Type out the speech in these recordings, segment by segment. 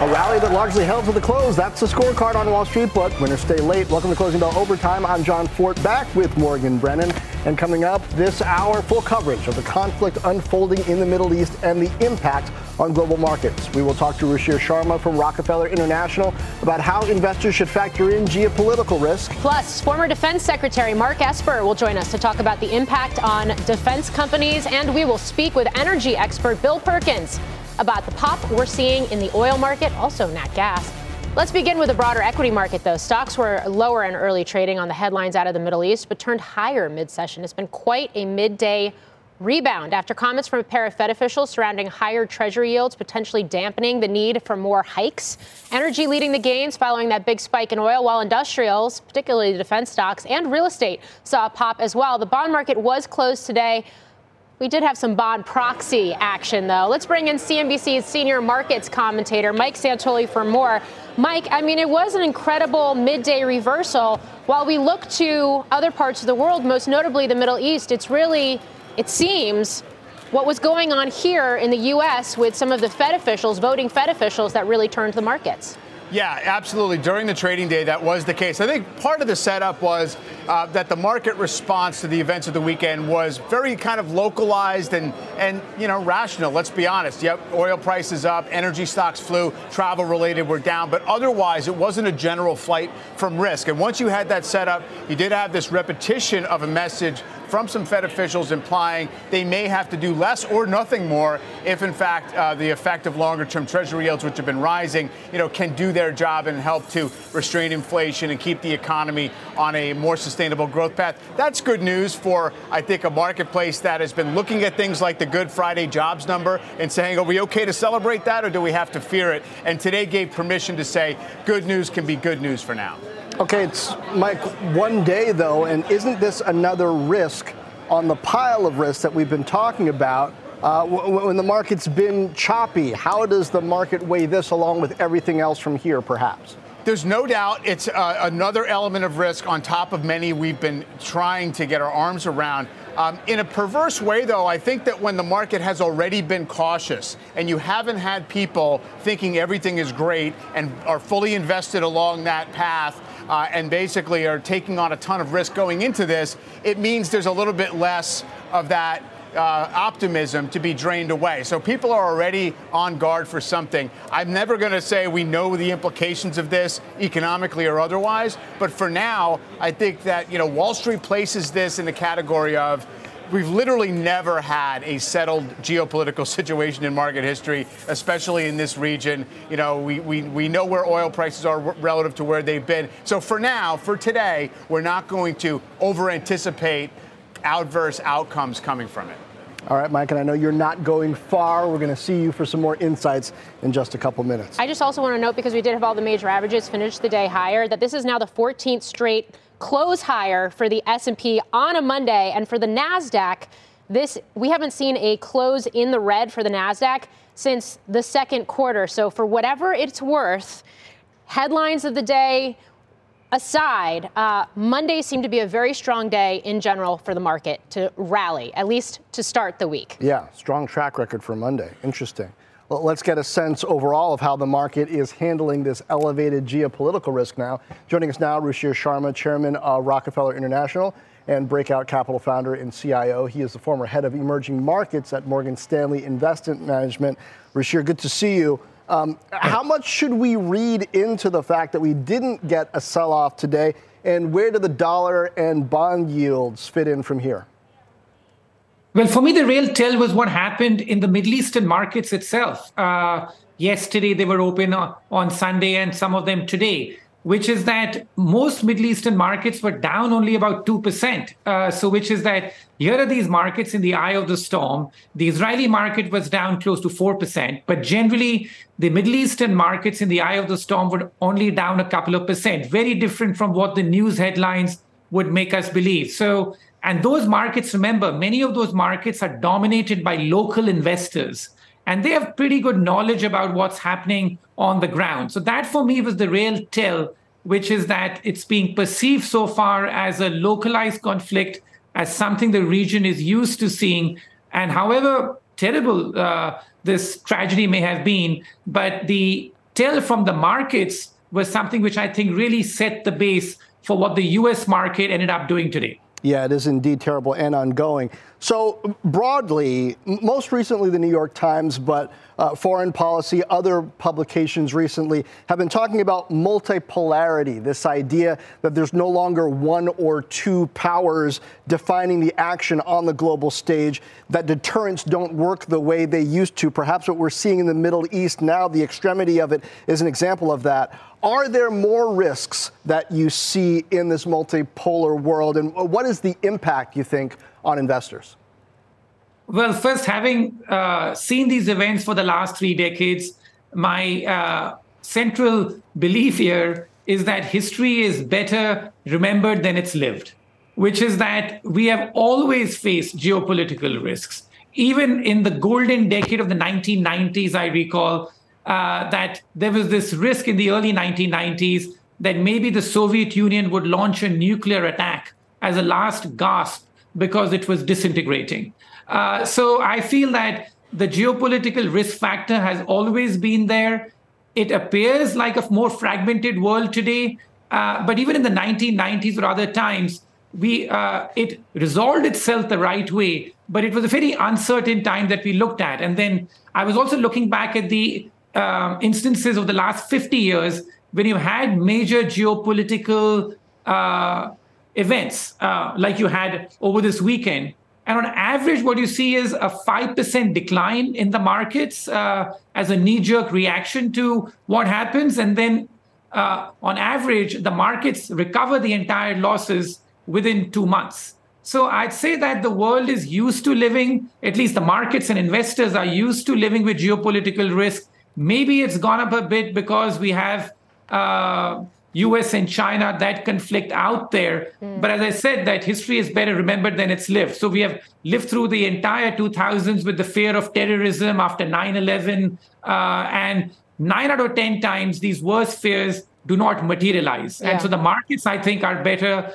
A rally that largely held to the close. That's the scorecard on Wall Street, but winners stay late. Welcome to Closing Bell Overtime. I'm Jon Fortt, back with Morgan Brennan. And coming up this hour, full coverage of the conflict unfolding in the Middle East and the impact on global markets. We will talk to Ruchir Sharma from Rockefeller International about how investors should factor in geopolitical risk. Plus, former Defense Secretary Mark Esper will join us to talk about the impact on defense companies, and we will speak with energy expert Bill Perkins about the pop we're seeing in the oil market, also nat gas. Let's begin with the broader equity market, though. Stocks were lower in early trading on the headlines out of the Middle East, but turned higher mid session. It's been quite a midday rebound after comments from a pair of Fed officials surrounding higher Treasury yields, potentially dampening the need for more hikes. Energy leading the gains following that big spike in oil, while industrials, particularly defense stocks and real estate, saw a pop as well. The bond market was closed today we did have some bond proxy action, though. Let's bring in CNBC's senior markets commentator, Mike Santoli, for more. Mike, I mean, it was an incredible midday reversal. While we look to other parts of the world, most notably the Middle East, it's really, it seems, what was going on here in the U.S. with some of the Fed officials, voting Fed officials, that really turned the markets. Yeah, absolutely. During the trading day, that was the case. I think part of the setup was uh, that the market response to the events of the weekend was very kind of localized and, and you know, rational. Let's be honest. Yep, oil prices up, energy stocks flew, travel related were down, but otherwise it wasn't a general flight from risk. And once you had that setup, you did have this repetition of a message from some Fed officials implying they may have to do less or nothing more if, in fact, uh, the effect of longer-term Treasury yields, which have been rising, you know, can do their job and help to restrain inflation and keep the economy on a more sustainable growth path. That's good news for, I think, a marketplace that has been looking at things like the Good Friday jobs number and saying, are we okay to celebrate that or do we have to fear it? And today gave permission to say good news can be good news for now. Okay, it's Mike, one day though, and isn't this another risk on the pile of risks that we've been talking about? Uh, when the market's been choppy, how does the market weigh this along with everything else from here, perhaps? There's no doubt it's uh, another element of risk on top of many we've been trying to get our arms around. Um, in a perverse way, though, I think that when the market has already been cautious and you haven't had people thinking everything is great and are fully invested along that path, uh, and basically are taking on a ton of risk going into this, it means there's a little bit less of that uh, optimism to be drained away. So people are already on guard for something. I'm never going to say we know the implications of this economically or otherwise, but for now, I think that you know Wall Street places this in the category of we've literally never had a settled geopolitical situation in market history, especially in this region. You know, we, we, we know where oil prices are relative to where they've been. So for now, for today, we're not going to over anticipate adverse outcomes coming from it. All right, Mike, and I know you're not going far. We're going to see you for some more insights in just a couple minutes. I just also want to note, because we did have all the major averages finish the day higher, that this is now the 14th straight close higher for the S&P on a Monday and for the Nasdaq this we haven't seen a close in the red for the Nasdaq since the second quarter. So for whatever it's worth, headlines of the day aside, uh, Monday seemed to be a very strong day in general for the market to rally, at least to start the week. Yeah, strong track record for Monday. Interesting. Well, let's get a sense overall of how the market is handling this elevated geopolitical risk now. Joining us now, Ruchir Sharma, chairman of Rockefeller International and Breakout Capital founder and CIO. He is the former head of emerging markets at Morgan Stanley Investment Management. Ruchir, good to see you. Um, how much should we read into the fact that we didn't get a sell off today? And where do the dollar and bond yields fit in from here? Well, for me, the real tell was what happened in the Middle Eastern markets itself. Uh, yesterday, they were open on Sunday, and some of them today. which is that most Middle Eastern markets were down only about 2%. Uh, so, which is that here are these markets in the eye of the storm. The Israeli market was down close to 4%, but generally, the Middle Eastern markets in the eye of the storm were only down a couple of percent, very different from what the news headlines would make us believe. So, and those markets, remember, many of those markets are dominated by local investors and they have pretty good knowledge about what's happening on the ground. So that for me was the real tell, which is that it's being perceived so far as a localized conflict, as something the region is used to seeing. And however terrible uh, this tragedy may have been, but the tell from the markets was something which I think really set the base for what the US market ended up doing today. Yeah, it is indeed terrible and ongoing. So, broadly, most recently the New York Times, but uh, foreign policy, other publications recently have been talking about multipolarity, this idea that there's no longer one or two powers defining the action on the global stage, that deterrents don't work the way they used to. Perhaps what we're seeing in the Middle East now, the extremity of it, is an example of that. Are there more risks that you see in this multipolar world? And what is the impact, you think, on investors? Well, first, having uh, seen these events for the last three decades, my uh, central belief here is that history is better remembered than it's lived, which is that we have always faced geopolitical risks. Even in the golden decade of the 1990s, I recall uh, that there was this risk in the early 1990s that maybe the Soviet Union would launch a nuclear attack as a last gasp because it was disintegrating. Uh, so I feel that the geopolitical risk factor has always been there. It appears like a more fragmented world today, uh, but even in the 1990s or other times, we uh, it resolved itself the right way. But it was a very uncertain time that we looked at. And then I was also looking back at the um, instances of the last 50 years when you've had major geopolitical uh, events uh, like you had over this weekend. And on average, what you see is a 5% decline in the markets uh, as a knee jerk reaction to what happens. And then uh, on average, the markets recover the entire losses within two months. So I'd say that the world is used to living, at least the markets and investors are used to living with geopolitical risk. Maybe it's gone up a bit because we have uh, US and China, that conflict out there. Mm. But as I said, that history is better remembered than it's lived. So we have lived through the entire 2000s with the fear of terrorism after 9 11. Uh, and nine out of 10 times, these worst fears do not materialize. Yeah. And so the markets, I think, are better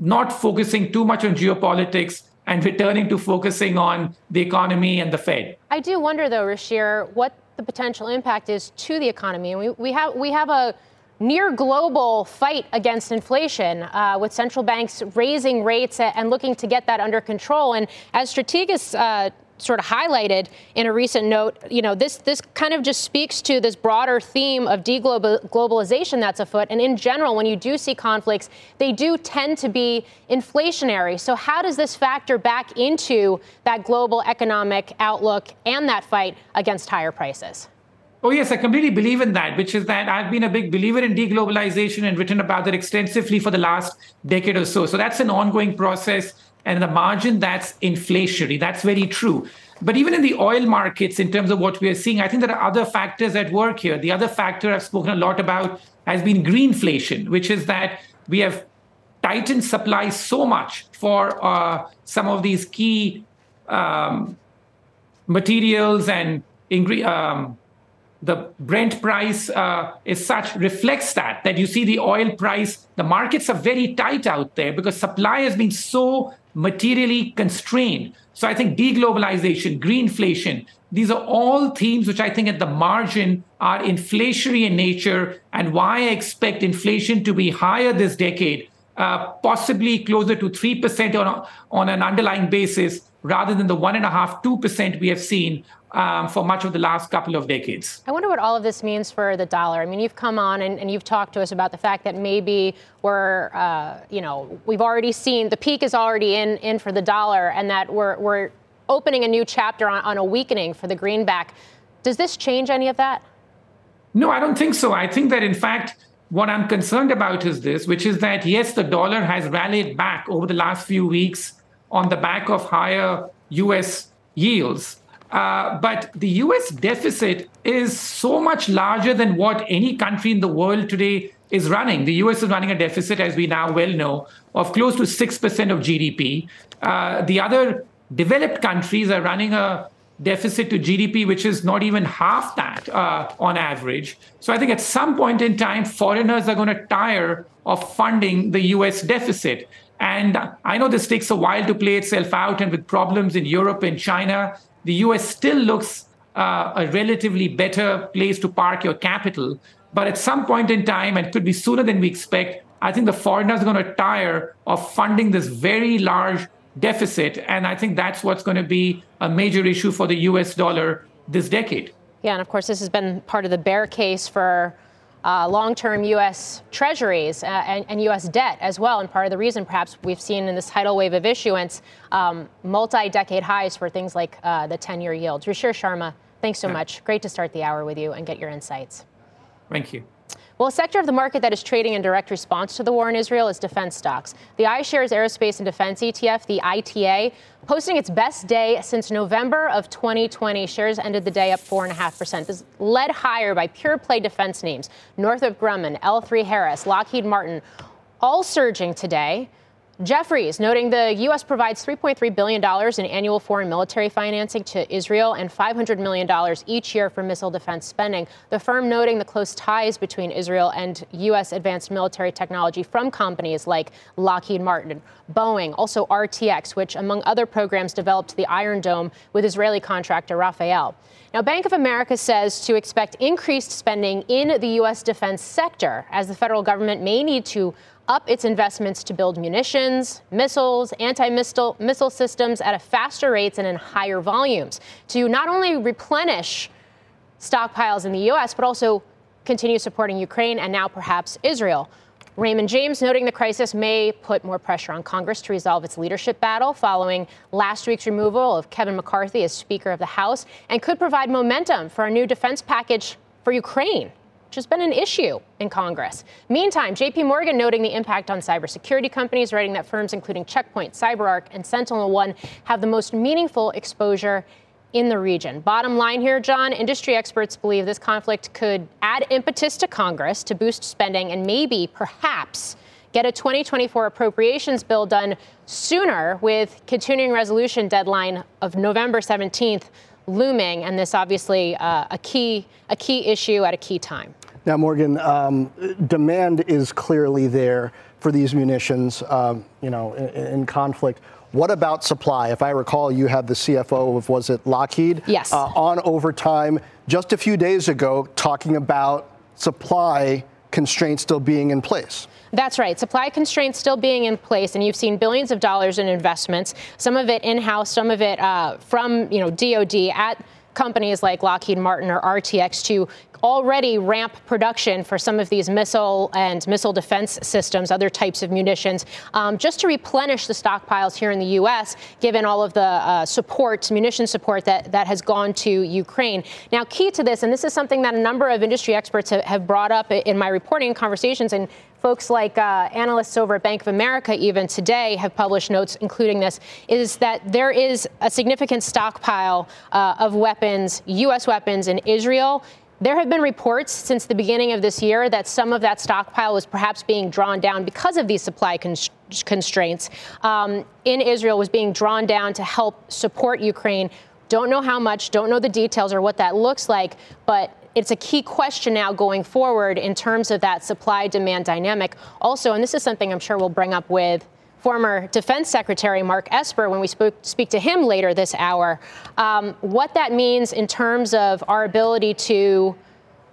not focusing too much on geopolitics and returning to focusing on the economy and the Fed. I do wonder, though, Ruchir, what the potential impact is to the economy. And we, we have we have a near global fight against inflation, uh, with central banks raising rates and looking to get that under control. And as Strategas uh, sort of highlighted in a recent note, you know, this this kind of just speaks to this broader theme of deglobalization that's afoot. And in general, when you do see conflicts, they do tend to be inflationary. So how does this factor back into that global economic outlook and that fight against higher prices? Oh, yes, I completely believe in that, which is that I've been a big believer in deglobalization and written about that extensively for the last decade or so. So that's an ongoing process. And the margin, that's inflationary. That's very true. But even in the oil markets, in terms of what we are seeing, I think there are other factors at work here. The other factor I've spoken a lot about has been greenflation, which is that we have tightened supply so much for uh, some of these key um, materials and ingre- um, the Brent price uh, is such reflects that that you see the oil price. The markets are very tight out there because supply has been so materially constrained. So I think deglobalization, greenflation, these are all themes which I think at the margin are inflationary in nature, and why I expect inflation to be higher this decade, uh, possibly closer to three percent on on an underlying basis, rather than the one and a half, two percent we have seen um, for much of the last couple of decades. I wonder what all of this means for the dollar. I mean, you've come on and, and you've talked to us about the fact that maybe we're, uh, you know, we've already seen the peak is already in in for the dollar, and that we're we're opening a new chapter on, on a weakening for the greenback. Does this change any of that? No, I don't think so. I think that in fact what I'm concerned about is this, which is that yes, the dollar has rallied back over the last few weeks on the back of higher US yields. Uh, but the US deficit is so much larger than what any country in the world today is running. The US is running a deficit, as we now well know, of close to 6% of GDP. Uh, the other developed countries are running a deficit to GDP, which is not even half that uh, on average. So I think at some point in time, foreigners are going to tire of funding the US deficit. And I know this takes a while to play itself out, and with problems in Europe and China, the US still looks uh, a relatively better place to park your capital. But at some point in time, and could be sooner than we expect, I think the foreigners are going to tire of funding this very large deficit. And I think that's what's going to be a major issue for the US dollar this decade. Yeah, and of course, this has been part of the bear case for uh, long term U.S. treasuries uh, and, and, U.S. debt as well. And part of the reason, perhaps, we've seen in this tidal wave of issuance um, multi decade highs for things like uh, the 10 year yields. Ruchir Sharma, thanks so much. Great to start the hour with you and get your insights. Thank you. Well, a sector of the market that is trading in direct response to the war in Israel is defense stocks. The iShares Aerospace and Defense ETF, the ITA, posting its best day since November of 2020. Shares ended the day up 4.5%. This led higher by pure play defense names Northrop Grumman, L3 Harris, Lockheed Martin, all surging today. Jefferies noting the U.S. provides $3.3 billion in annual foreign military financing to Israel and $500 million each year for missile defense spending. The firm noting the close ties between Israel and U.S. advanced military technology from companies like Lockheed Martin, Boeing, also RTX, which, among other programs, developed the Iron Dome with Israeli contractor Rafael. Now, Bank of America says to expect increased spending in the U.S. defense sector as the federal government may need to up its investments to build munitions, missiles, anti missile systems at a faster rates and in higher volumes to not only replenish stockpiles in the U.S., but also continue supporting Ukraine and now perhaps Israel. Raymond James noting the crisis may put more pressure on Congress to resolve its leadership battle following last week's removal of Kevin McCarthy as Speaker of the House and could provide momentum for a new defense package for Ukraine which has been an issue in Congress. Meantime, JP Morgan noting the impact on cybersecurity companies, writing that firms including Checkpoint, CyberArk, and SentinelOne have the most meaningful exposure in the region. Bottom line here, John, industry experts believe this conflict could add impetus to Congress to boost spending and maybe, perhaps, get a 2024 appropriations bill done sooner with continuing resolution deadline of November 17th looming, and this obviously uh, a key a key issue at a key time. Now, Morgan, um, demand is clearly there for these munitions, um, you know, in, in, conflict. What about supply? If I recall, you had the CFO of, was it Lockheed? Yes. Uh, on overtime just a few days ago talking about supply constraints still being in place. That's right. Supply constraints still being in place, and you've seen billions of dollars in investments. Some of it in-house, some of it uh, from you know DoD at companies like Lockheed Martin or RTX to already ramp production for some of these missile and missile defense systems, other types of munitions, um, just to replenish the stockpiles here in the U.S., given all of the uh, support, munition support that, that has gone to Ukraine. Now, key to this, and this is something that a number of industry experts have, brought up in my reporting conversations and folks like uh, analysts over at Bank of America, even today, have published notes including this, is that there is a significant stockpile uh, of weapons, U.S. weapons in Israel there have been reports since the beginning of this year that some of that stockpile was perhaps being drawn down because of these supply constraints um, in Israel, was being drawn down to help support Ukraine. Don't know how much, don't know the details or what that looks like, but it's a key question now going forward in terms of that supply demand dynamic. Also, and this is something I'm sure we'll bring up with former Defense Secretary Mark Esper when we speak to him later this hour, um, what that means in terms of our ability to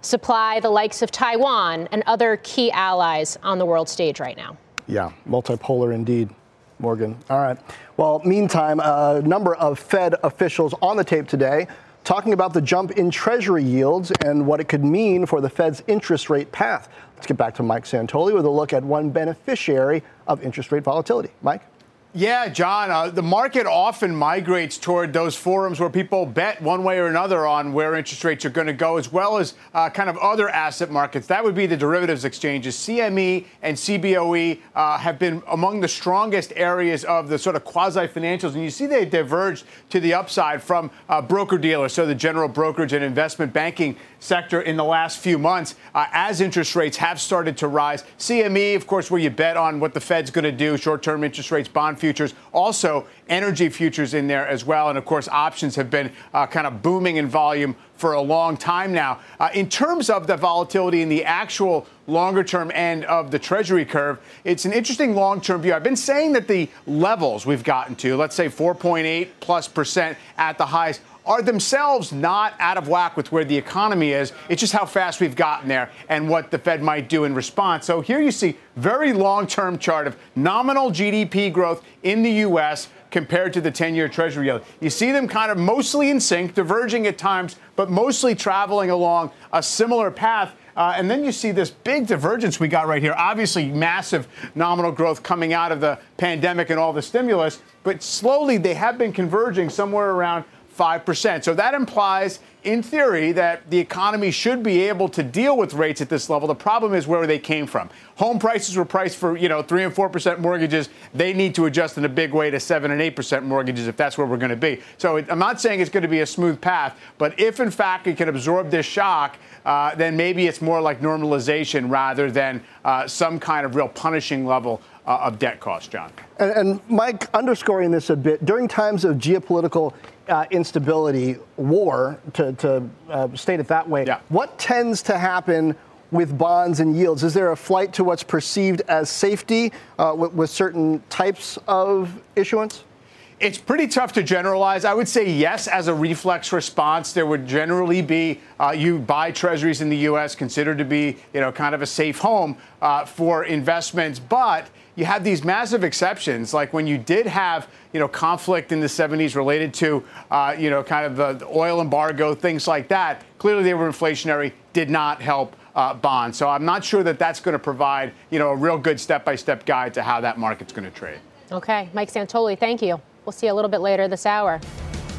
supply the likes of Taiwan and other key allies on the world stage right now. Yeah, multipolar indeed. Morgan. All right. Well, meantime, a number of Fed officials on the tape today talking about the jump in Treasury yields and what it could mean for the Fed's interest rate path. Let's get back to Mike Santoli with a look at one beneficiary of interest rate volatility. Mike? Yeah, John, uh, the market often migrates toward those forums where people bet one way or another on where interest rates are going to go, as well as uh, kind of other asset markets. That would be the derivatives exchanges. CME and CBOE uh, have been among the strongest areas of the sort of quasi financials, and you see they diverged to the upside from uh, broker dealers, so the general brokerage and investment banking sector in the last few months uh, as interest rates have started to rise. CME, of course, where you bet on what the Fed's going to do, short term interest rates, bond futures, also energy futures in there as well. And of course, options have been uh, kind of booming in volume for a long time now. Uh, in terms of the volatility in the actual longer term end of the Treasury curve, it's an interesting long term view. I've been saying that the levels we've gotten to, let's say 4.8 plus percent at the highs, are themselves not out of whack with where the economy is. It's just how fast we've gotten there and what the Fed might do in response. So here you see very long-term chart of nominal GDP growth in the U.S. compared to the 10-year Treasury yield. You see them kind of mostly in sync, diverging at times, but mostly traveling along a similar path. Uh, and then you see this big divergence we got right here. Obviously, massive nominal growth coming out of the pandemic and all the stimulus, but slowly they have been converging somewhere around 5%. So that implies, in theory, that the economy should be able to deal with rates at this level. The problem is where they came from. Home prices were priced for, you know, 3 and 4% mortgages. They need to adjust in a big way to 7 and 8% mortgages if that's where we're going to be. So I'm not saying it's going to be a smooth path, but if in fact it can absorb this shock, uh, then maybe it's more like normalization rather than uh, some kind of real punishing level uh, of debt cost, John. And, and, Mike, underscoring this a bit, during times of geopolitical uh, instability, war, to, to uh, state it that way, yeah. what tends to happen with bonds and yields? Is there a flight to what's perceived as safety uh, with, with certain types of issuance? It's pretty tough to generalize. I would say yes, as a reflex response, there would generally be uh, you buy treasuries in the U.S. considered to be you know kind of a safe home uh, for investments, but you have these massive exceptions, like when you did have, you know, conflict in the 70s related to, uh, you know, kind of the, the, oil embargo, things like that. Clearly, they were inflationary, did not help uh, bonds. So I'm not sure that that's going to provide, you know, a real good step-by-step guide to how that market's going to trade. Okay, Mike Santoli, thank you. We'll see you a little bit later this hour.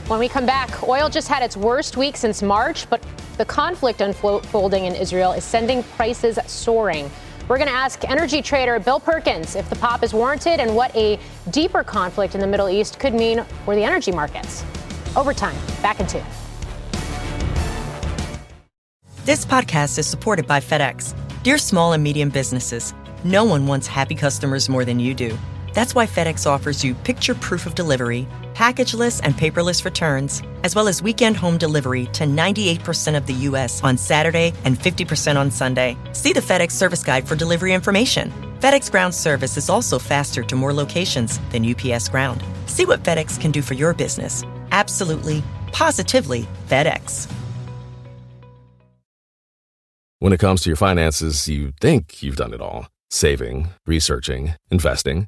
When we come back, oil just had its worst week since March, but the conflict unfolding in Israel is sending prices soaring. We're going to ask energy trader Bill Perkins if the pop is warranted and what a deeper conflict in the Middle East could mean for the energy markets. Overtime, back in two. This podcast is supported by FedEx. Dear small and medium businesses, no one wants happy customers more than you do. That's why FedEx offers you picture proof of delivery packageless and paperless returns, as well as weekend home delivery to 98% of the U.S. on Saturday and 50% on Sunday. See the FedEx service guide for delivery information. FedEx Ground service is also faster to more locations than UPS Ground. See what FedEx can do for your business. Absolutely, positively FedEx. When it comes to your finances, you think you've done it all saving, researching, investing.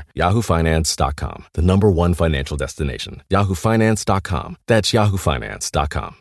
yahoofinance.com, the number one financial destination. yahoofinance.com. That's yahoofinance.com.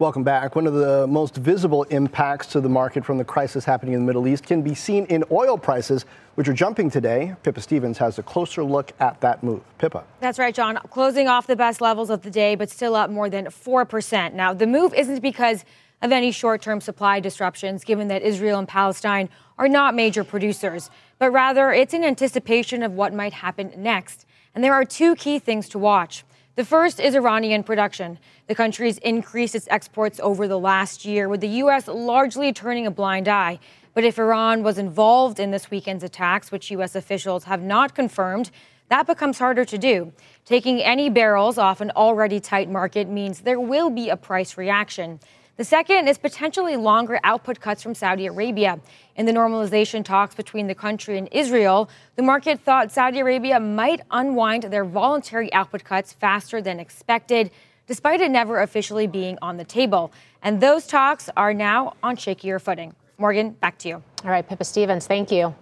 Welcome back. One of the most visible impacts to the market from the crisis happening in the Middle East can be seen in oil prices, which are jumping today. Pippa Stevens has a closer look at that move. Pippa. That's right, John. Closing off the best levels of the day, but still up more than 4%. Now, the move isn't because of any short term supply disruptions, given that Israel and Palestine are not major producers, but rather it's in anticipation of what might happen next. And there are two key things to watch. The first is Iranian production. The country's increased its exports over the last year, with the U.S. largely turning a blind eye. But if Iran was involved in this weekend's attacks, which U.S. officials have not confirmed, that becomes harder to do. Taking any barrels off an already tight market means there will be a price reaction. The second is potentially longer output cuts from Saudi Arabia. In the normalization talks between the country and Israel, the market thought Saudi Arabia might unwind their voluntary output cuts faster than expected, despite it never officially being on the table. And those talks are now on shakier footing. Morgan, back to you. All right, Pippa Stevens, thank you.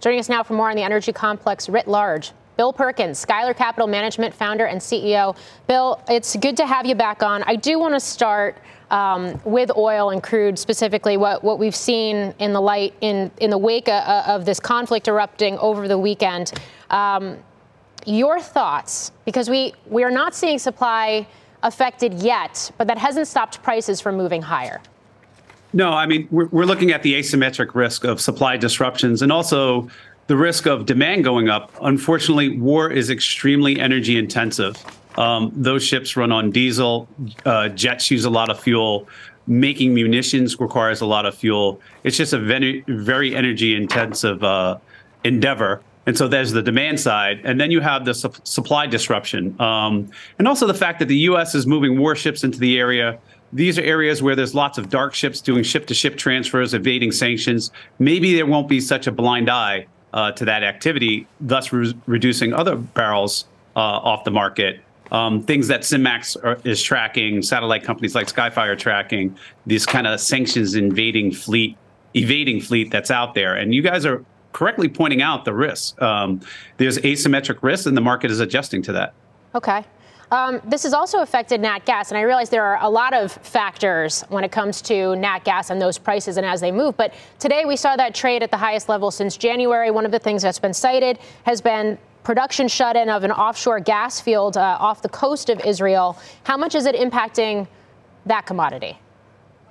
Joining us now for more on the energy complex writ large. Bill Perkins, Skylar Capital Management founder and CEO. Bill, it's good to have you back on. I do want to start um, with oil and crude specifically, what, what we've seen in the light in, in the wake of, of this conflict erupting over the weekend. Um, your thoughts, because we, we are not seeing supply affected yet, but that hasn't stopped prices from moving higher. No, I mean, we're, we're looking at the asymmetric risk of supply disruptions and also the risk of demand going up. Unfortunately, war is extremely energy intensive. Um, those ships run on diesel. Uh, jets use a lot of fuel. Making munitions requires a lot of fuel. It's just a very, very energy intensive uh, endeavor. And so there's the demand side. And then you have the su- supply disruption. Um, and also the fact that the U.S. is moving warships into the area. These are areas where there's lots of dark ships doing ship to ship transfers, evading sanctions. Maybe there won't be such a blind eye uh, to that activity, thus re- reducing other barrels uh, off the market. Um, things that SynMax are, is tracking, satellite companies like Skyfire tracking, these kind of sanctions invading fleet, evading fleet that's out there. And you guys are correctly pointing out the risks. Um, there's asymmetric risks, and the market is adjusting to that. Okay. Um, this has also affected nat gas, and I realize there are a lot of factors when it comes to nat gas and those prices and as they move. But today we saw that trade at the highest level since January. One of the things that's been cited has been production shut in of an offshore gas field uh, off the coast of Israel. How much is it impacting that commodity?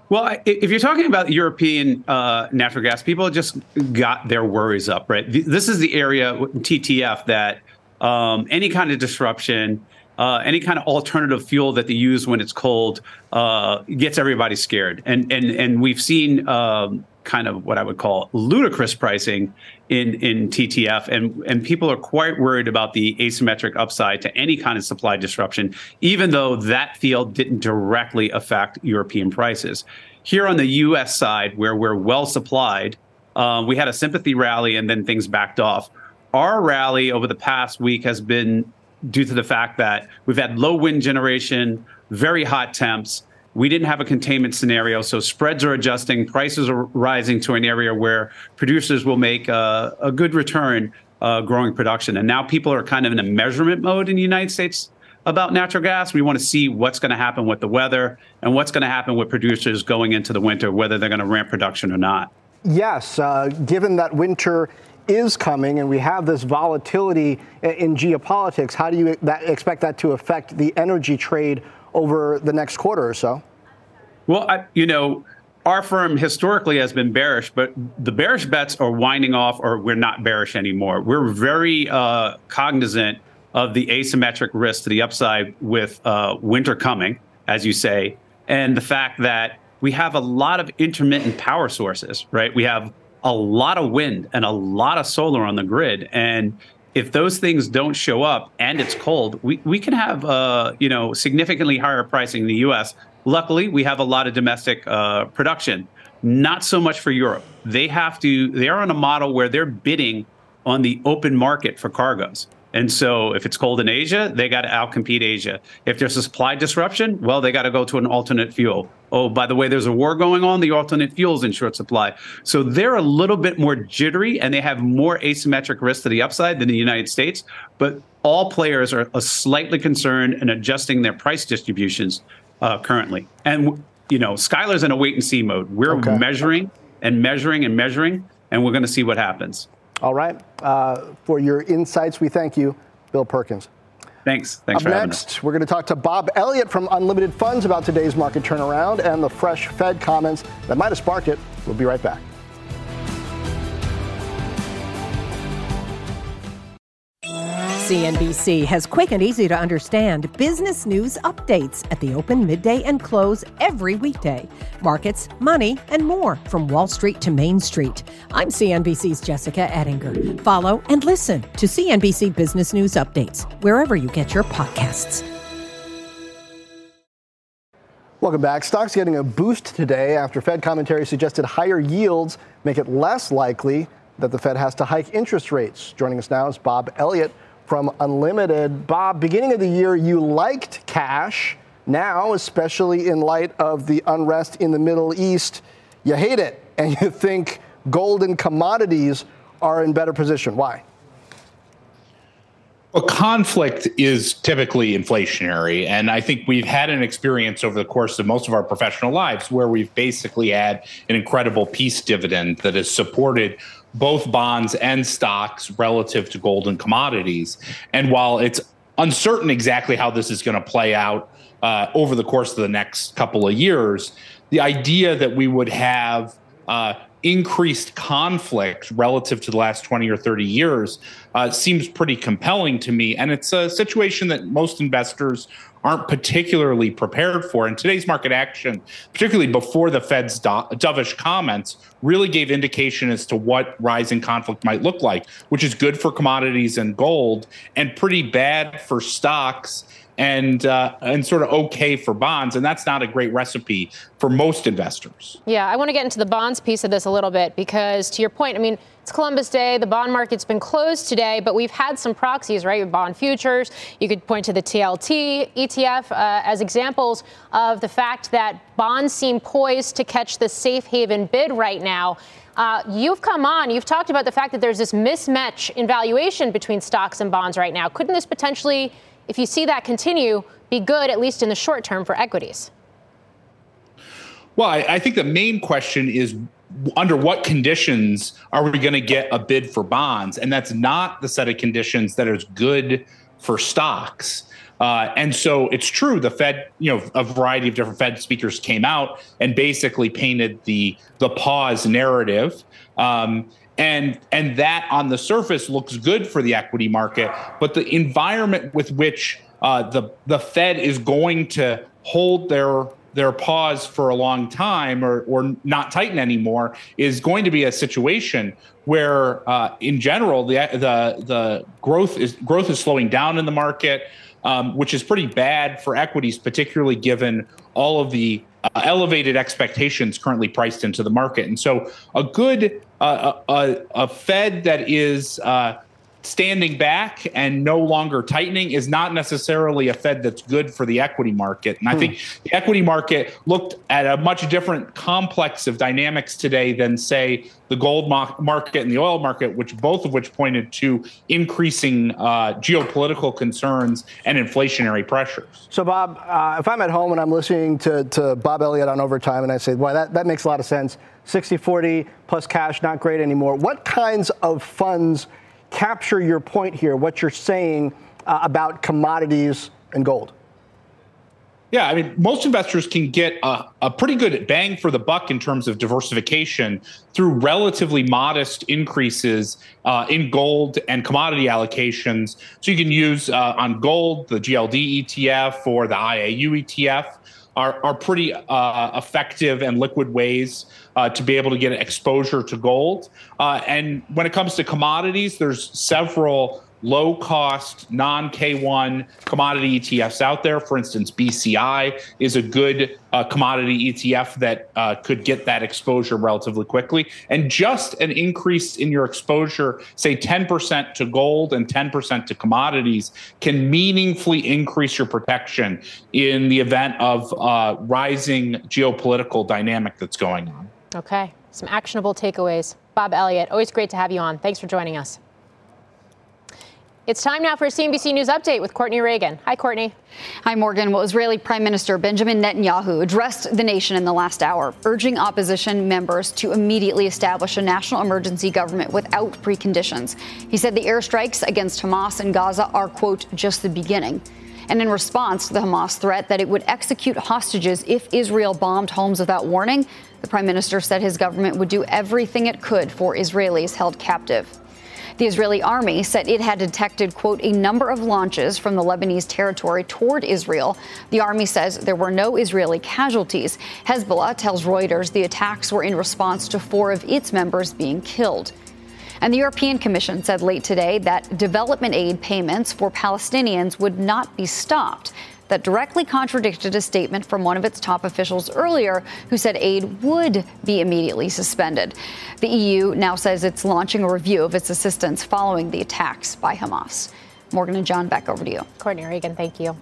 Well, if you're talking about European uh, natural gas, people just got their worries up, right? This is the area, TTF, that um, any kind of disruption, uh, any kind of alternative fuel that they use when it's cold uh, gets everybody scared. And and and we've seen um, kind of what I would call ludicrous pricing in in TTF, and and people are quite worried about the asymmetric upside to any kind of supply disruption, even though that field didn't directly affect European prices. Here on the U.S. side, where we're well supplied, uh, we had a sympathy rally and then things backed off. Our rally over the past week has been due to the fact that we've had low wind generation, very hot temps we didn't have a containment scenario, so spreads are adjusting, prices are rising to an area where producers will make a, a good return uh, growing production. And now people are kind of in a measurement mode in the United States about natural gas. We want to see what's going to happen with the weather and what's going to happen with producers going into the winter, whether they're going to ramp production or not. Yes, uh, given that winter is coming and we have this volatility in geopolitics, how do you expect that to affect the energy trade over the next quarter or so? Well, I, you know, our firm historically has been bearish, but the bearish bets are winding off, or we're not bearish anymore. We're very uh, cognizant of the asymmetric risk to the upside with uh, winter coming, as you say, and the fact that we have a lot of intermittent power sources, right? We have a lot of wind and a lot of solar on the grid. And if those things don't show up and it's cold, we, we can have uh, you know significantly higher pricing in the U.S. Luckily, we have a lot of domestic uh, production. Not so much for Europe. They have to. They are on a model where they're bidding on the open market for cargoes. And so if it's cold in Asia, they got to outcompete Asia. If there's a supply disruption, well, they got to go to an alternate fuel. Oh, by the way, there's a war going on. The alternate fuel's in short supply. So they're a little bit more jittery and they have more asymmetric risk to the upside than the United States. But all players are slightly concerned and adjusting their price distributions uh, currently. And, you know, Skylar's in a wait and see mode. We're okay. measuring and measuring and measuring, and we're going to see what happens. All right. Uh, for your insights, we thank you, Bill Perkins. Thanks. Thanks Up for next, we're going to talk to Bob Elliott from Unlimited Funds about today's market turnaround and the fresh Fed comments that might have sparked it. We'll be right back. CNBC has quick and easy to understand business news updates at the open, midday, and close every weekday. Markets, money, and more from Wall Street to Main Street. I'm CNBC's Jessica Ettinger. Follow and listen to CNBC Business News Updates wherever you get your podcasts. Welcome back. Stocks getting a boost today after Fed commentary suggested higher yields make it less likely that the Fed has to hike interest rates. Joining us now is Bob Elliott from Unlimited. Bob, beginning of the year, you liked cash. Now, especially in light of the unrest in the Middle East, you hate it and you think gold and commodities are in better position. Why? Well, conflict is typically inflationary. And I think we've had an experience over the course of most of our professional lives where we've basically had an incredible peace dividend that has supported both bonds and stocks relative to gold and commodities. And while it's uncertain exactly how this is going to play out uh, over the course of the next couple of years, the idea that we would have uh, increased conflict relative to the last 20 or 30 years uh, seems pretty compelling to me. And it's a situation that most investors aren't particularly prepared for. And today's market action, particularly before the Fed's dovish comments, really gave indication as to what rising conflict might look like, which is good for commodities and gold and pretty bad for stocks and uh, and sort of okay for bonds, and that's not a great recipe for most investors. Yeah, I want to get into the bonds piece of this a little bit because, to your point, I mean, it's Columbus Day. The bond market's been closed today, but we've had some proxies, right? Bond futures. You could point to the TLT ETF uh, as examples of the fact that bonds seem poised to catch the safe haven bid right now. Uh, you've come on, you've talked about the fact that there's this mismatch in valuation between stocks and bonds right now. Couldn't this potentially if you see that continue, be good, at least in the short term, for equities? Well, I, I think the main question is under what conditions are we going to get a bid for bonds? And that's not the set of conditions that is good for stocks. Uh, and so it's true. The Fed, you know, a variety of different Fed speakers came out and basically painted the the pause narrative. Um, and and that on the surface looks good for the equity market but the environment with which uh, the the Fed is going to hold their their pause for a long time or or not tighten anymore is going to be a situation where uh, in general the the the growth is growth is slowing down in the market um, which is pretty bad for equities particularly given all of the uh, elevated expectations currently priced into the market. And so, a good a, a, Fed that is uh, standing back and no longer tightening is not necessarily a Fed that's good for the equity market. And I hmm. think the equity market looked at a much different complex of dynamics today than, say, the gold market and the oil market, which both of which pointed to increasing uh, geopolitical concerns and inflationary pressures. So, Bob, uh, if I'm at home and I'm listening to, to Bob Elliott on overtime and I say, well, that, that makes a lot of sense. 60 40 plus cash, not great anymore. What kinds of funds capture your point here, what you're saying uh, about commodities and gold? Yeah, I mean, most investors can get a, a, pretty good bang for the buck in terms of diversification through relatively modest increases uh, in gold and commodity allocations. So you can use uh, on gold the GLD ETF or the IAU ETF are, are pretty uh, effective and liquid ways uh, to be able to get exposure to gold. Uh, and when it comes to commodities, there's several low cost, non K1 commodity ETFs out there. For instance, BCI is a good uh, commodity ETF that uh, could get that exposure relatively quickly. And just an increase in your exposure, say 10% to gold and 10% to commodities, can meaningfully increase your protection in the event of uh, rising geopolitical dynamic that's going on. Okay, some actionable takeaways. Bob Elliott, always great to have you on. Thanks for joining us. It's time now for a CNBC News update with Courtney Reagan. Hi, Courtney. Hi, Morgan. Well, Israeli Prime Minister Benjamin Netanyahu addressed the nation in the last hour, urging opposition members to immediately establish a national emergency government without preconditions. He said the airstrikes against Hamas in Gaza are, quote, just the beginning. And in response to the Hamas threat that it would execute hostages if Israel bombed homes without warning, the prime minister said his government would do everything it could for Israelis held captive. The Israeli army said it had detected, quote, a number of launches from the Lebanese territory toward Israel. The army says there were no Israeli casualties. Hezbollah tells Reuters the attacks were in response to four of its members being killed. And the European Commission said late today that development aid payments for Palestinians would not be stopped. That directly contradicted a statement from one of its top officials earlier who said aid would be immediately suspended. The EU now says it's launching a review of its assistance following the attacks by Hamas. Morgan and John, back over to you. Courtney Reagan, thank you.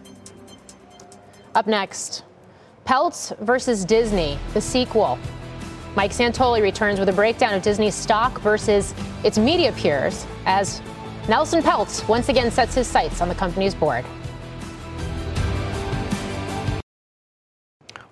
Up next, Peltz versus Disney, the sequel. Mike Santoli returns with a breakdown of Disney's stock versus its media peers as Nelson Peltz once again sets his sights on the company's board.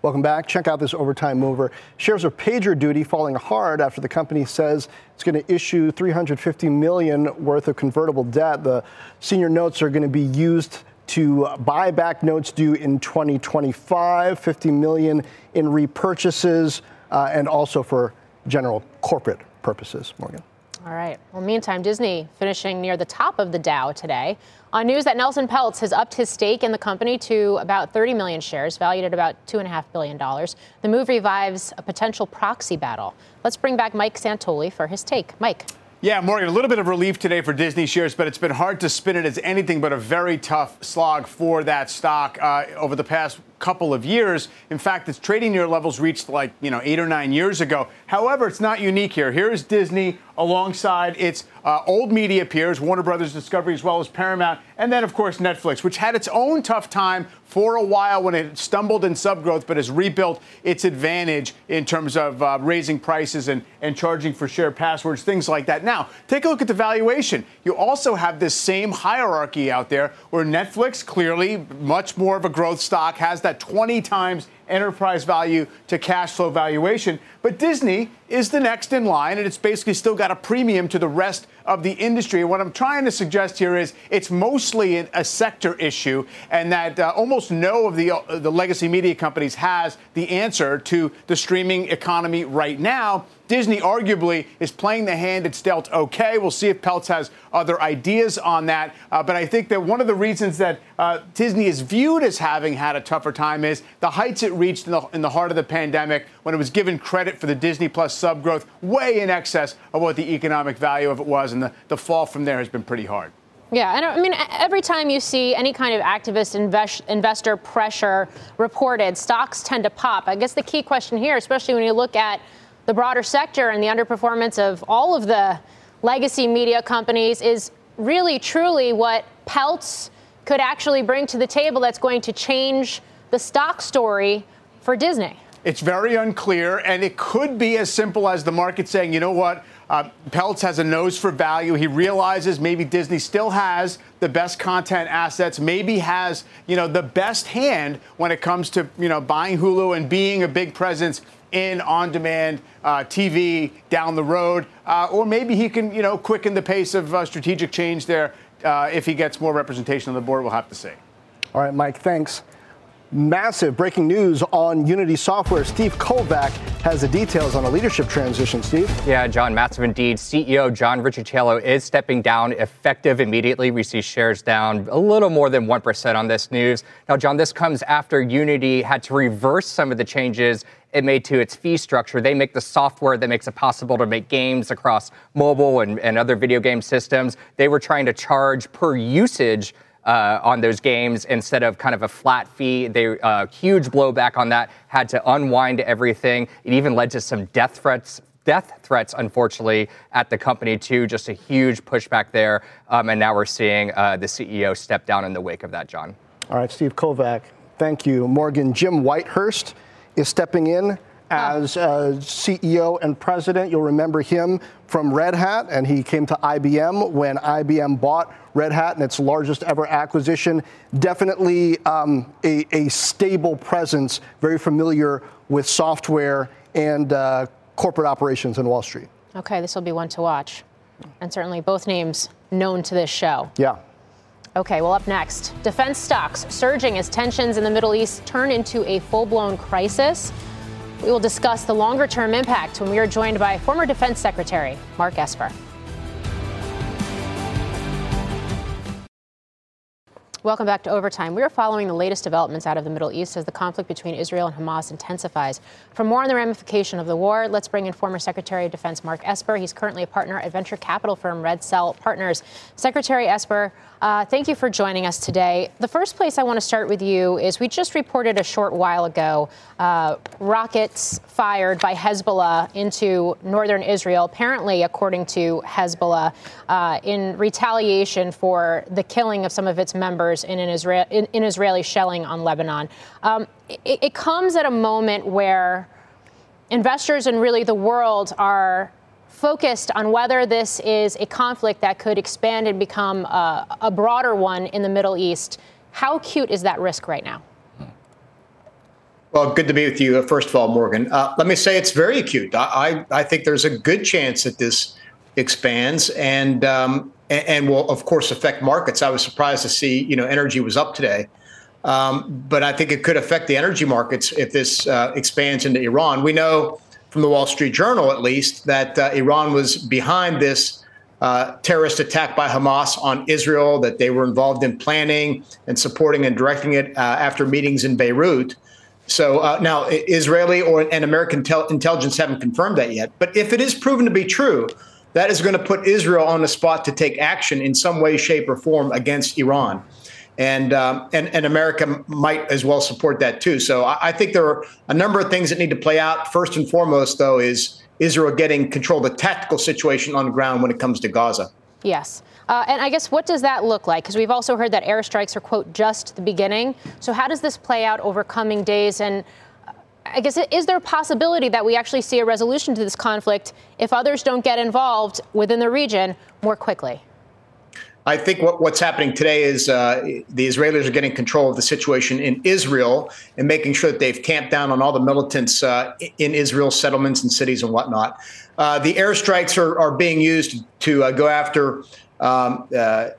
Welcome back. Check out this overtime mover. Shares of PagerDuty falling hard after the company says it's going to issue 350 million worth of convertible debt. The senior notes are going to be used to buy back notes due in 2025, 50 million in repurchases uh, and also for general corporate purposes, Morgan. All right. Well, meantime, Disney finishing near the top of the Dow today on news that Nelson Peltz has upped his stake in the company to about 30 million shares, valued at about $2.5 billion. The move revives a potential proxy battle. Let's bring back Mike Santoli for his take. Mike. Yeah, Morgan, a little bit of relief today for Disney shares, but it's been hard to spin it as anything but a very tough slog for that stock uh, over the past couple of years. In fact, its trading near levels reached like, you know, eight or nine years ago. However, it's not unique here. Here is Disney alongside its uh, old media peers, Warner Brothers Discovery, as well as Paramount, and then, of course, Netflix, which had its own tough time for a while when it stumbled in subgrowth, but has rebuilt its advantage in terms of uh, raising prices and, and charging for shared passwords, things like that. Now, take a look at the valuation. You also have this same hierarchy out there where Netflix, clearly much more of a growth stock, has that 20 times enterprise value to cash flow valuation. But Disney is the next in line, and it's basically still got a premium to the rest of the industry. And what I'm trying to suggest here is it's mostly a sector issue, and that uh, almost no of the uh, the legacy media companies has the answer to the streaming economy right now. Disney arguably is playing the hand it's dealt okay. We'll see if Peltz has other ideas on that. Uh, but I think that one of the reasons that uh, Disney is viewed as having had a tougher time is the heights it reached in the, in the heart of the pandemic when it was given credit for the Disney Plus sub growth way in excess of what the economic value of it was. And the, the fall from there has been pretty hard. Yeah, and I mean, every time you see any kind of activist invest, investor pressure reported, stocks tend to pop. I guess the key question here, especially when you look at the broader sector and the underperformance of all of the legacy media companies is really truly what Peltz could actually bring to the table that's going to change the stock story for Disney. It's very unclear, and it could be as simple as the market saying, you know what, uh, Peltz has a nose for value. He realizes maybe Disney still has the best content assets, maybe has you know the best hand when it comes to you know buying Hulu and being a big presence in on-demand uh, TV down the road, uh, or maybe he can, you know, quicken the pace of uh, strategic change there uh, if he gets more representation on the board. We'll have to see. All right, Mike. Thanks. Massive breaking news on Unity Software. Steve Kovach has the details on a leadership transition. Steve? Yeah, Jon, massive indeed. CEO John Riccitiello is stepping down effective immediately. We see shares down a little more than 1% on this news. Now, Jon, this comes after Unity had to reverse some of the changes it made to its fee structure. They make the software that makes it possible to make games across mobile and, and other video game systems. They were trying to charge per usage uh, on those games instead of kind of a flat fee. They uh, huge blowback on that. Had to unwind everything. It even led to some death threats. Death threats, unfortunately, at the company too. Just a huge pushback there, um, and now we're seeing uh, the CEO step down in the wake of that. Jon. All right, Steve Kovach. Thank you, Morgan. Jim Whitehurst is stepping in as uh, CEO and president. You'll remember him from Red Hat, and he came to IBM when IBM bought Red Hat in its largest ever acquisition. Definitely um, a, a, stable presence, very familiar with software and uh, corporate operations in Wall Street. Okay, this will be one to watch. And certainly both names known to this show. Yeah. Okay, well, up next, defense stocks surging as tensions in the Middle East turn into a full blown crisis. We will discuss the longer term impact when we are joined by former Defense Secretary Mark Esper. Welcome back to Overtime. We are following the latest developments out of the Middle East as the conflict between Israel and Hamas intensifies. For more on the ramification of the war, let's bring in former Secretary of Defense Mark Esper. He's currently a partner at venture capital firm Red Cell Partners. Secretary Esper, uh, thank you for joining us today. The first place I want to start with you is we just reported a short while ago uh, rockets fired by Hezbollah into northern Israel, apparently, according to Hezbollah, uh, in retaliation for the killing of some of its members in, an Israel, in, in Israeli shelling on Lebanon. Um, it, it comes at a moment where investors and really the world are focused on whether this is a conflict that could expand and become a, a broader one in the Middle East. How acute is that risk right now? Well, good to be with you, first of all, Morgan. Uh, let me say it's very acute. I, I, I, think there's a good chance that this expands and, um, and, and will, of course, affect markets. I was surprised to see, you know, energy was up today. Um, but I think it could affect the energy markets if this uh, expands into Iran. We know from the Wall Street Journal, at least, that uh, Iran was behind this uh, terrorist attack by Hamas on Israel, that they were involved in planning and supporting and directing it uh, after meetings in Beirut. So uh, now, Israeli or and American tel- intelligence haven't confirmed that yet. But if it is proven to be true, that is going to put Israel on the spot to take action in some way, shape, or form against Iran and um, and and America might as well support that too. So I, I, think there are a number of things that need to play out. First and foremost, though, is Israel getting control of the tactical situation on the ground when it comes to Gaza. Yes. Uh, and I guess what does that look like? Because we've also heard that airstrikes are, quote, just the beginning. So, how does this play out over coming days? And uh, I guess, is there a possibility that we actually see a resolution to this conflict if others don't get involved within the region more quickly? I think what, what's happening today is uh, the Israelis are getting control of the situation in Israel and making sure that they've camped down on all the militants uh, in Israel settlements and cities and whatnot. Uh, the airstrikes are, are being used to uh, go after um, uh, uh,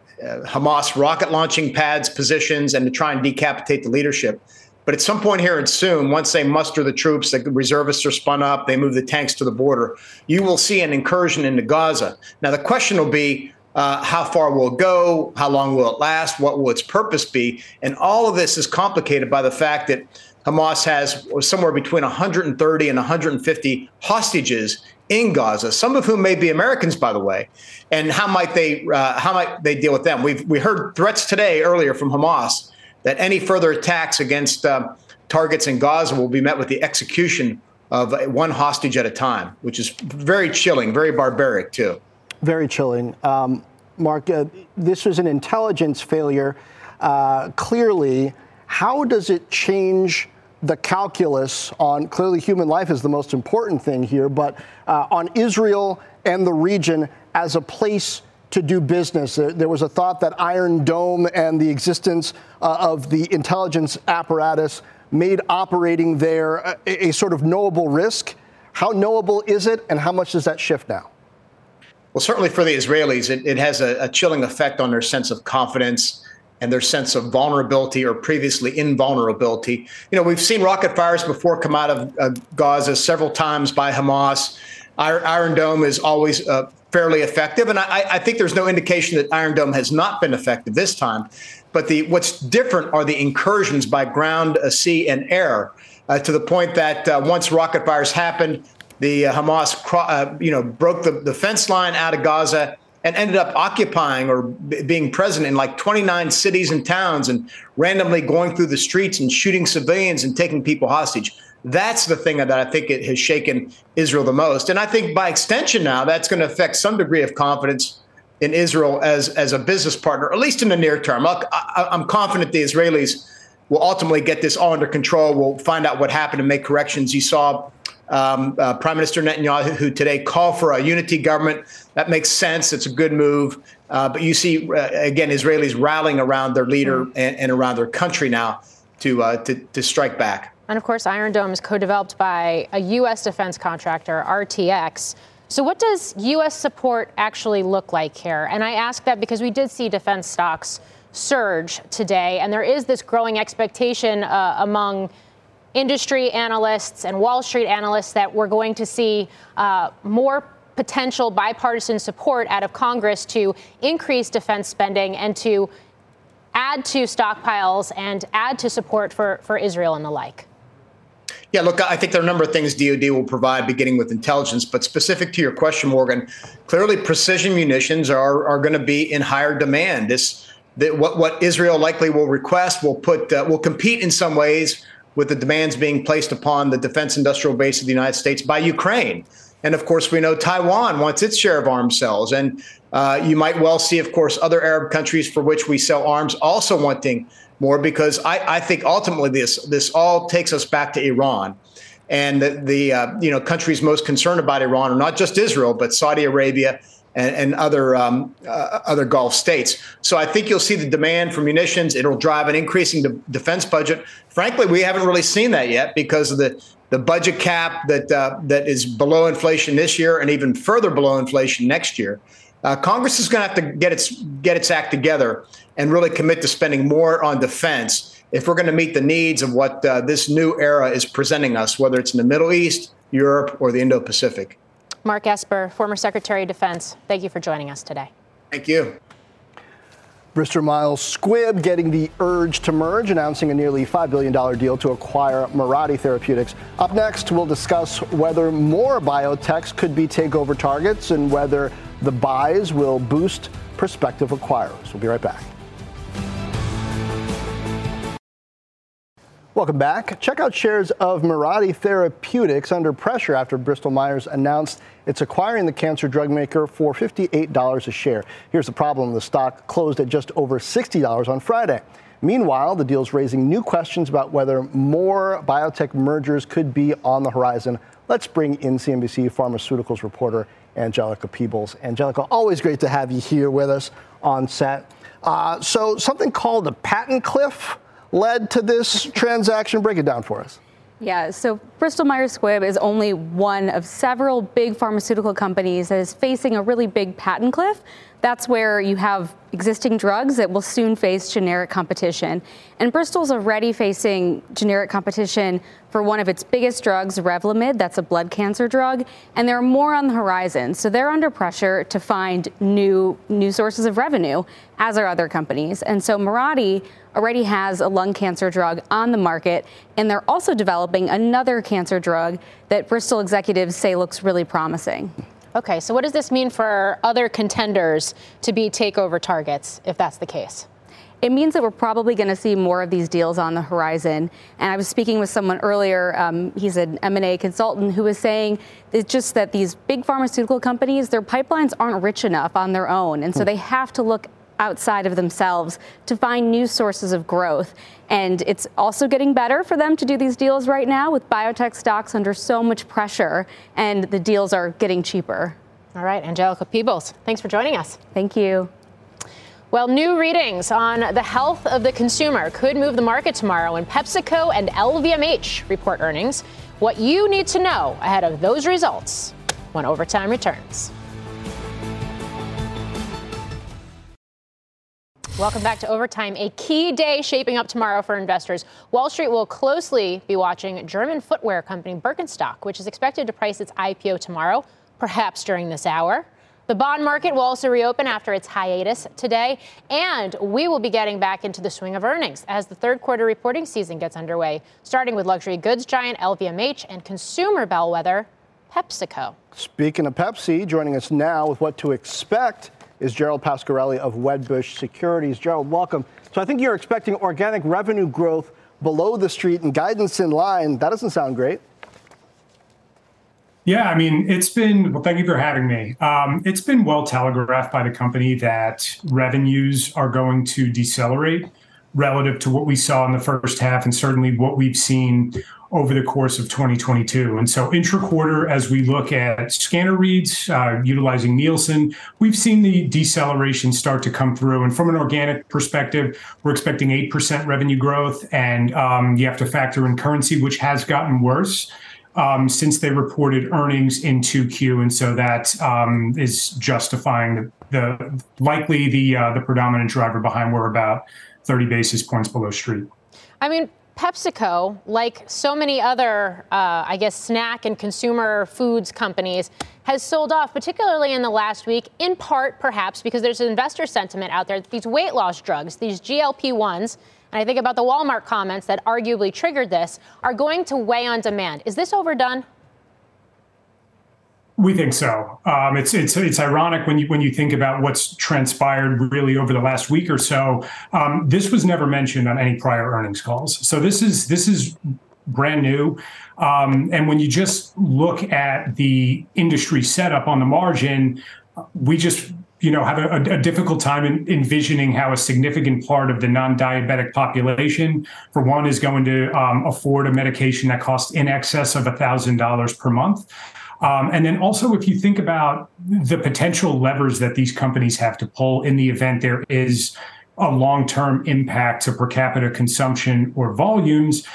Hamas rocket launching pads, positions, and to try and decapitate the leadership. But at some point here and soon, once they muster the troops, the reservists are spun up, they move the tanks to the border, you will see an incursion into Gaza. Now, the question will be uh, how far will it go? How long will it last? What will its purpose be? And all of this is complicated by the fact that Hamas has somewhere between 130 and 150 hostages in Gaza, some of whom may be Americans, by the way. And how might they uh, how might they deal with them? We've we heard threats today earlier from Hamas that any further attacks against uh, targets in Gaza will be met with the execution of one hostage at a time, which is very chilling, very barbaric too. Very chilling. Um, Mark, uh, this was an intelligence failure. Uh, clearly, how does it change the calculus on clearly human life is the most important thing here, but uh, on Israel and the region as a place to do business. There was a thought that Iron Dome and the existence uh, of the intelligence apparatus made operating there a, a sort of knowable risk. How knowable is it, and how much does that shift now? Well, certainly for the Israelis, it, it has a, a, chilling effect on their sense of confidence and their sense of vulnerability or previously invulnerability. You know, we've seen rocket fires before come out of uh, Gaza several times by Hamas. Iron Dome is always uh, fairly effective, and I, I, think there's no indication that Iron Dome has not been effective this time. But the what's different are the incursions by ground, uh, sea, and air. Uh, to the point that uh, once rocket fires happened, the uh, Hamas, uh, you know, broke the, the fence line out of Gaza and ended up occupying or b- being present in like 29 cities and towns and randomly going through the streets and shooting civilians and taking people hostage. That's the thing that I think it has shaken Israel the most. And I think by extension now, that's going to affect some degree of confidence in Israel as, as a business partner, at least in the near term. I, I'm confident the Israelis will ultimately get this all under control. We'll find out what happened and make corrections. You saw um, uh, Prime Minister Netanyahu, who today called for a unity government. That makes sense. It's a good move. Uh, but you see, uh, again, Israelis rallying around their leader mm. and, and, around their country now to, uh, to, to strike back. And of course, Iron Dome is co developed by a U.S. defense contractor, RTX. So, what does U.S. support actually look like here? And I ask that because we did see defense stocks surge today, and there is this growing expectation uh, among industry analysts and Wall Street analysts that we're going to see uh, more potential bipartisan support out of Congress to increase defense spending and to add to stockpiles and add to support for, for Israel and the like? Yeah, look, I think there are a number of things DoD will provide, beginning with intelligence. But specific to your question, Morgan, clearly precision munitions are are going to be in higher demand. This that what what Israel likely will request will put uh, will compete in some ways with the demands being placed upon the defense industrial base of the United States by Ukraine. And of course, we know Taiwan wants its share of arms sales. And uh, you might well see, of course, other Arab countries for which we sell arms also wanting more because I, I think ultimately this this all takes us back to Iran. And the, the uh, you know countries most concerned about Iran are not just Israel, but Saudi Arabia and, and other um, uh, other Gulf states. So I think you'll see the demand for munitions. It'll drive an increasing de- defense budget. Frankly, we haven't really seen that yet because of the the budget cap that uh, that is below inflation this year and even further below inflation next year. Uh, Congress is going to have to get its get its act together and really commit to spending more on defense if we're going to meet the needs of what uh, this new era is presenting us, whether it's in the Middle East, Europe, or the Indo Pacific. Mark Esper, former Secretary of Defense, thank you for joining us today. Thank you. Bristol Myers Squibb getting the urge to merge, announcing a nearly $5 billion deal to acquire Mirati Therapeutics. Up next, we'll discuss whether more biotechs could be takeover targets and whether the buys will boost prospective acquirers. We'll be right back. Welcome back. Check out shares of Mirati Therapeutics under pressure after Bristol Myers announced it's acquiring the cancer drug maker for $58 a share. Here's the problem the stock closed at just over $60 on Friday. Meanwhile, the deal's raising new questions about whether more biotech mergers could be on the horizon. Let's bring in CNBC pharmaceuticals reporter Angelica Peebles. Angelica, always great to have you here with us on set. Uh, so, something called a patent cliff led to this transaction. Break it down for us. Yeah, so Bristol Myers Squibb is only one of several big pharmaceutical companies that is facing a really big patent cliff. That's where you have existing drugs that will soon face generic competition. And Bristol's already facing generic competition for one of its biggest drugs, Revlimid, that's a blood cancer drug, and there are more on the horizon. So they're under pressure to find new new sources of revenue, as are other companies. And so Mirati already has a lung cancer drug on the market, and they're also developing another cancer drug that Bristol executives say looks really promising. Okay, so what does this mean for other contenders to be takeover targets if that's the case? it means that we're probably going to see more of these deals on the horizon. And I was speaking with someone earlier. Um, he's an M&A consultant who was saying it's just that these big pharmaceutical companies, their pipelines aren't rich enough on their own, and so hmm. they have to look outside of themselves to find new sources of growth. And it's also getting better for them to do these deals right now with biotech stocks under so much pressure, and the deals are getting cheaper. All right, Angelica Peebles, thanks for joining us. Thank you. Well, new readings on the health of the consumer could move the market tomorrow when PepsiCo and LVMH report earnings. What you need to know ahead of those results when overtime returns. Welcome back to Overtime. A key day shaping up tomorrow for investors. Wall Street will closely be watching German footwear company Birkenstock, which is expected to price its IPO tomorrow, perhaps during this hour. The bond market will also reopen after its hiatus today, and we will be getting back into the swing of earnings as the third quarter reporting season gets underway, starting with luxury goods giant LVMH and consumer bellwether PepsiCo. Speaking of Pepsi, joining us now with what to expect is Gerald Pascarelli of Wedbush Securities. Gerald, welcome. So I think you're expecting organic revenue growth below the street and guidance in line. That doesn't sound great. Yeah, I mean, it's been, well, thank you for having me. Um, it's been well telegraphed by the company that revenues are going to decelerate relative to what we saw in the first half and certainly what we've seen over the course of 2022. And so intra-quarter, as we look at scanner reads uh, utilizing Nielsen, we've seen the deceleration start to come through. And from an organic perspective, we're expecting 8% revenue growth. And um, you have to factor in currency, which has gotten worse. Um, since they reported earnings in 2Q, and so that um, is justifying the, the likely the uh, the predominant driver behind we're about 30 basis points below street. I mean, PepsiCo, like so many other, uh, I guess, snack and consumer foods companies, has sold off, particularly in the last week, in part perhaps because there's an investor sentiment out there that these weight loss drugs, these GLP 1s, and I think about the Walmart comments that arguably triggered this, are going to weigh on demand. Is this overdone? We think so. Um, it's it's it's ironic when you when you think about what's transpired really over the last week or so. Um, this was never mentioned on any prior earnings calls. So this is this is brand new. Um, and when you just look at the industry setup on the margin, we just you know have a, a difficult time in, envisioning how a significant part of the non-diabetic population, for one, is going to um, afford a medication that costs in excess of thousand dollars per month. Um, and then also, if you think about the potential levers that these companies have to pull in the event there is a long term impact to per capita consumption or volumes,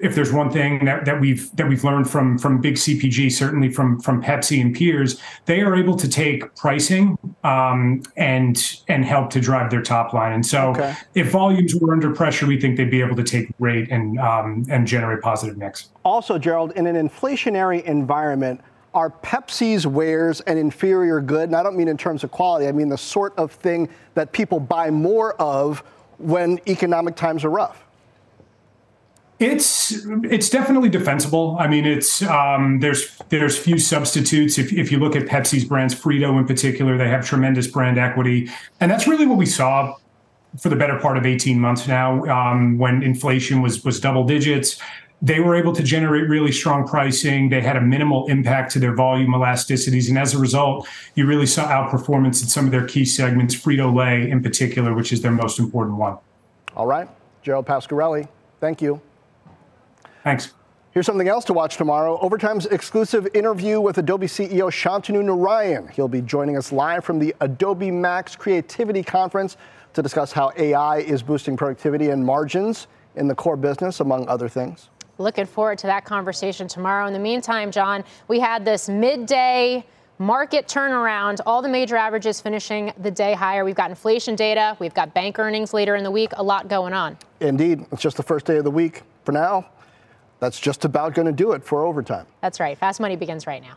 if there's one thing that, that we've that we've learned from from big CPG, certainly from from Pepsi and peers, they are able to take pricing um, and and help to drive their top line. And so, okay. if volumes were under pressure, we think they'd be able to take rate and um, and generate positive mix. Also, Gerald, in an inflationary environment, are Pepsi's wares an inferior good? And I don't mean in terms of quality, I mean the sort of thing that people buy more of when economic times are rough. It's it's definitely defensible. I mean, it's um, there's there's few substitutes. If if you look at Pepsi's brands, Frito in particular, they have tremendous brand equity, and that's really what we saw for the better part of 18 months now, um, when inflation was was double digits they were able to generate really strong pricing. They had a minimal impact to their volume elasticities. And as a result, you really saw outperformance in some of their key segments, Frito Lay in particular, which is their most important one. All right. Gerald Pascarelli, thank you. Thanks. Here's something else to watch tomorrow Overtime's exclusive interview with Adobe CEO Shantanu Narayen. He'll be joining us live from the Adobe Max Creativity Conference to discuss how AI is boosting productivity and margins in the core business, among other things. Looking forward to that conversation tomorrow. In the meantime, Jon, we had this midday market turnaround. All the major averages finishing the day higher. We've got inflation data. We've got bank earnings later in the week. A lot going on. Indeed. It's just the first day of the week. For now, that's just about going to do it for overtime. That's right. Fast Money begins right now.